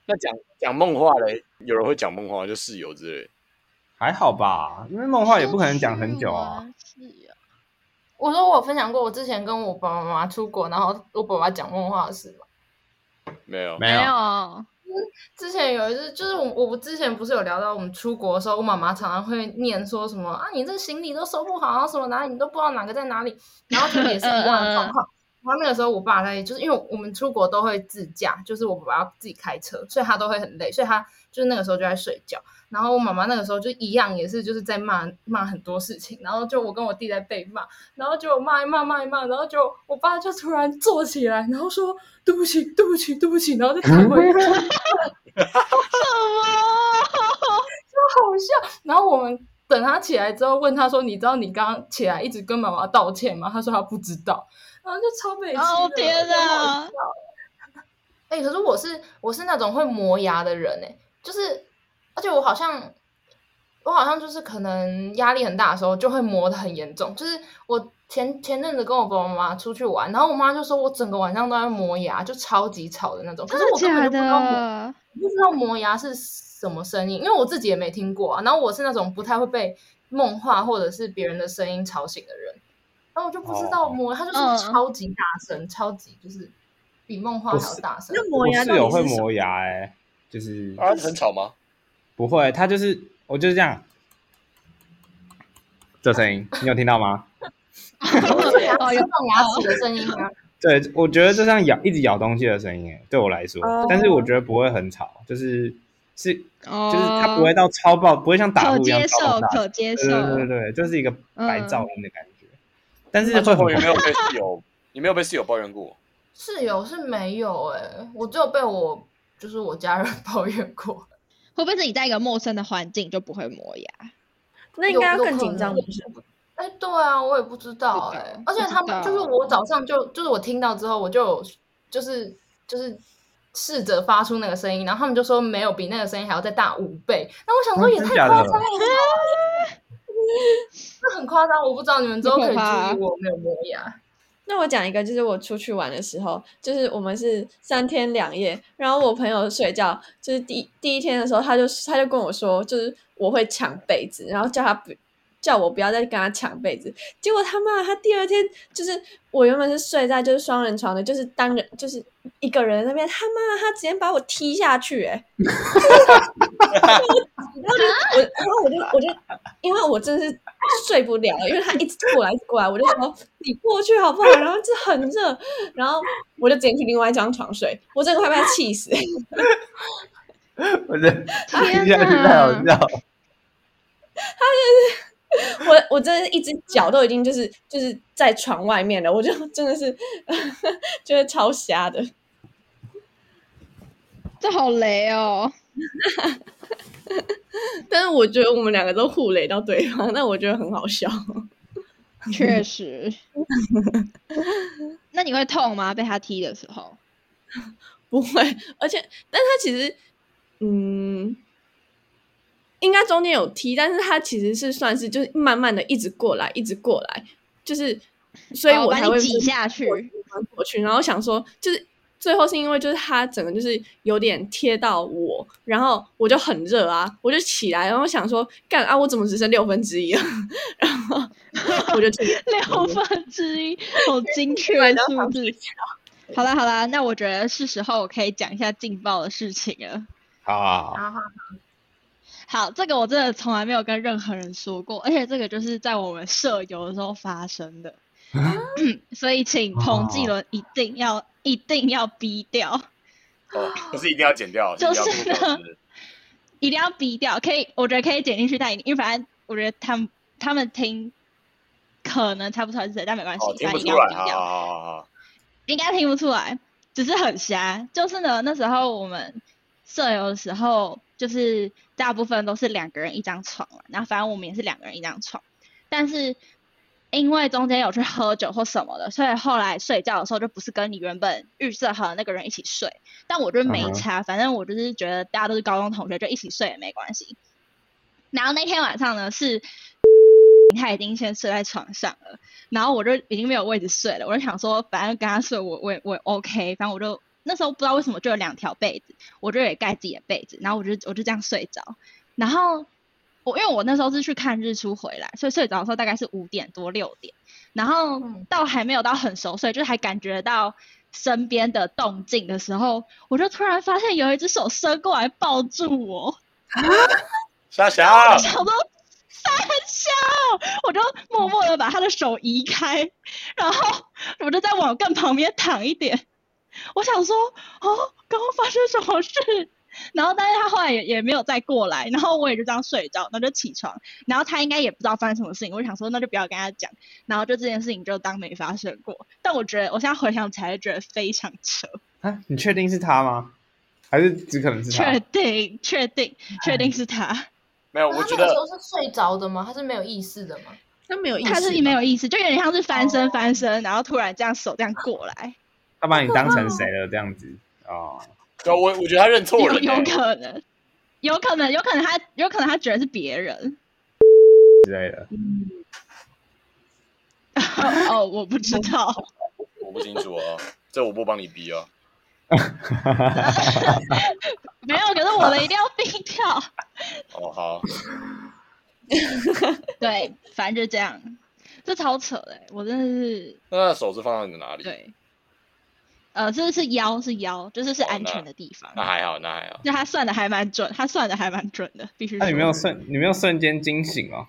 那讲讲梦话嘞，有人会讲梦话，就室友之类。还好吧，因为梦话也不可能讲很久啊。是啊。我说我分享过，我之前跟我爸爸妈妈出国，然后我爸爸讲梦话的事吗？没有，没有。之前有一次，就是我我之前不是有聊到我们出国的时候，我妈妈常常会念说什么啊，你这行李都收不好啊，什么哪里你都不知道哪个在哪里，然后就也是一样的状况。然后那个时候我爸在，就是因为我们出国都会自驾，就是我爸爸要自己开车，所以他都会很累，所以他就是那个时候就在睡觉。然后我妈妈那个时候就一样，也是就是在骂骂很多事情。然后就我跟我弟在被骂，然后就骂一骂骂一骂，然后就我爸就突然坐起来，然后说对不起对不起对不起，然后就躺回去。什么？就好笑。然后我们等他起来之后，问他说：“你知道你刚刚起来一直跟妈妈道歉吗？”他说他不知道。然后就超悲戚的。哦天哪！哎、欸，可是我是我是那种会磨牙的人哎、欸，就是而且我好像我好像就是可能压力很大的时候就会磨得很严重。就是我前前阵子跟我爸爸妈妈出去玩，然后我妈就说我整个晚上都在磨牙，就超级吵的那种。可是我根本就不知道磨，不知道磨牙是什么声音，因为我自己也没听过啊。然后我是那种不太会被梦话或者是别人的声音吵醒的人。然后我就不知道磨，它、oh. 就是超级大声，嗯、超级就是比梦话还要大声。那磨牙是有会磨牙哎、欸，就是啊，很吵吗？不会，它就是我就是这样，这声音 你有听到吗？哦，有这种牙齿的声音吗？对，我觉得就像咬一直咬东西的声音哎，对我来说，oh. 但是我觉得不会很吵，就是是，oh. 就是它不会到超爆，不会像打呼一样超大，可接受，对对对对，就是一个白噪音的感觉。嗯但是最后有没有被室友？你没有被室友抱怨过？室友是没有哎、欸，我只有被我就是我家人 抱怨过。会不会是你在一个陌生的环境就不会磨牙？那应该要更紧张，不是？哎、欸，对啊，我也不知道哎、欸。而且他们就是我早上就就是我听到之后，我就就是就是试着发出那个声音，然后他们就说没有比那个声音还要再大五倍。那我想说也太夸张了。那很夸张，我不知道你们之后可以注意我没有磨牙。那我讲一个，就是我出去玩的时候，就是我们是三天两夜，然后我朋友睡觉，就是第第一天的时候，他就他就跟我说，就是我会抢被子，然后叫他不。叫我不要再跟他抢被子，结果他妈他第二天就是我原本是睡在就是双人床的，就是单人就是一个人那边，他妈他直接把我踢下去、欸，哎，然后我然后我就我就因为我真的是睡不了，因为他一直过来过来，我就说你过去好不好？然后就很热，然后我就直接去另外一张床睡，我真的快被他气死，我的天哪，太好笑，他就是。我我真的是一只脚都已经就是就是在床外面了，我就真的是 觉得超瞎的，这好雷哦！但是我觉得我们两个都互雷到对方，那我觉得很好笑。确实，那你会痛吗？被他踢的时候？不会，而且，但他其实，嗯。应该中间有踢，但是他其实是算是就是慢慢的一直过来，一直过来，就是所以我才会挤下去过去，然后想说就是最后是因为就是他整个就是有点贴到我，然后我就很热啊，我就起来，然后想说干啊，我怎么只剩六分之一了？然后我就 六分之一，好精确的数字。好啦好啦，那我觉得是时候我可以讲一下劲爆的事情了。好好好。好好，这个我真的从来没有跟任何人说过，而且这个就是在我们舍友的时候发生的，所以请彭继伦一定要、哦、一定要逼掉，哦，不是一定要剪掉，就是呢，一定要逼掉，可以，我觉得可以剪进去，但因为反正我觉得他们他们听可能猜不出来是谁，但没关系，反正一定要逼掉，哦、应该听不出来，只是很瞎，就是呢，那时候我们舍友的时候。就是大部分都是两个人一张床，然后反正我们也是两个人一张床，但是因为中间有去喝酒或什么的，所以后来睡觉的时候就不是跟你原本预设好的那个人一起睡，但我就没差，反正我就是觉得大家都是高中同学，就一起睡也没关系。然后那天晚上呢，是他已经先睡在床上了，然后我就已经没有位置睡了，我就想说反正跟他睡我我也我 OK，反正我就。那时候不知道为什么就有两条被子，我就也盖自己的被子，然后我就我就这样睡着，然后我因为我那时候是去看日出回来，所以睡着的时候大概是五点多六点，然后到还没有到很熟睡，就是还感觉到身边的动静的时候，我就突然发现有一只手伸过来抱住我。沙小，我想说三小，我就默默的把他的手移开，然后我就再往更旁边躺一点。我想说，哦，刚刚发生什么事？然后，但是他后来也也没有再过来，然后我也就这样睡着，然后就起床，然后他应该也不知道发生什么事情，我想说那就不要跟他讲，然后就这件事情就当没发生过。但我觉得我现在回想起来，觉得非常扯啊！你确定是他吗？还是只可能是他？确定，确定，确定是他。没有，我觉得他那个时候是睡着的吗？他是没有意识的吗？他没有意识，他是没有意识，就有点像是翻身翻身，然后突然这样手这样过来。他把你当成谁了？这样子哦。对，我我觉得他认错了。有可能，有可能，有可能他有可能他觉得是别人之类的。哦，我不知道，我不清楚哦，这我不帮你逼哦。没有，可是我的一定要逼掉。哦，好。对，反正就这样，这超扯的，我真的是。那手是放在你的哪里？对。呃，这是腰，是腰，就是是安全的地方。哦、那，那还好，那还好。就他算的还蛮准，他算的还蛮准的，必须。那你没有瞬，你没有瞬间惊醒哦？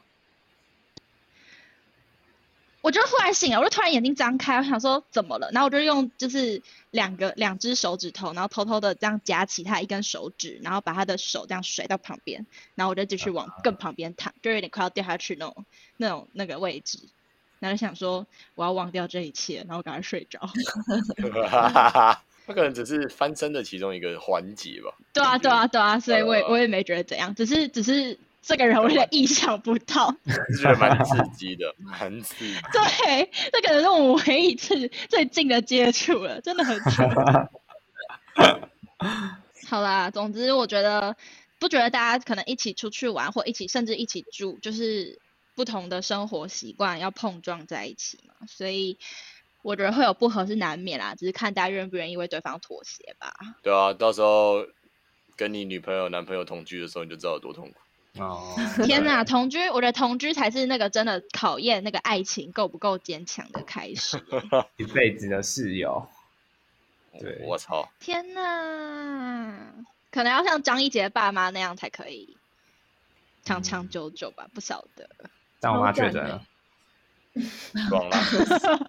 我就突然醒了，我就突然眼睛张开，我想说怎么了？然后我就用就是两个两只手指头，然后偷偷的这样夹起他一根手指，然后把他的手这样甩到旁边，然后我就继续往更旁边躺，就有点快要掉下去那种那种那个位置。然后想说我要忘掉这一切，然后赶快睡着。他可能只是翻身的其中一个环节吧。对啊，对啊，对啊，所以我也我也没觉得怎样，只是只是这个人我有点意想不到，觉得蛮刺激的，蛮刺激。对，这可能是我唯一一次最近的接触了，真的很准。好啦，总之我觉得不觉得大家可能一起出去玩，或一起甚至一起住，就是。不同的生活习惯要碰撞在一起嘛，所以我觉得会有不合是难免啦，只是看大家愿不愿意为对方妥协吧。对啊，到时候跟你女朋友、男朋友同居的时候，你就知道有多痛苦。哦，天哪，同居，我觉得同居才是那个真的考验那个爱情够不够坚强的开始。一辈子的室友。对，我操！天哪，可能要像张一杰爸妈那样才可以长长久久吧，不晓得。但我妈确诊了，爽了。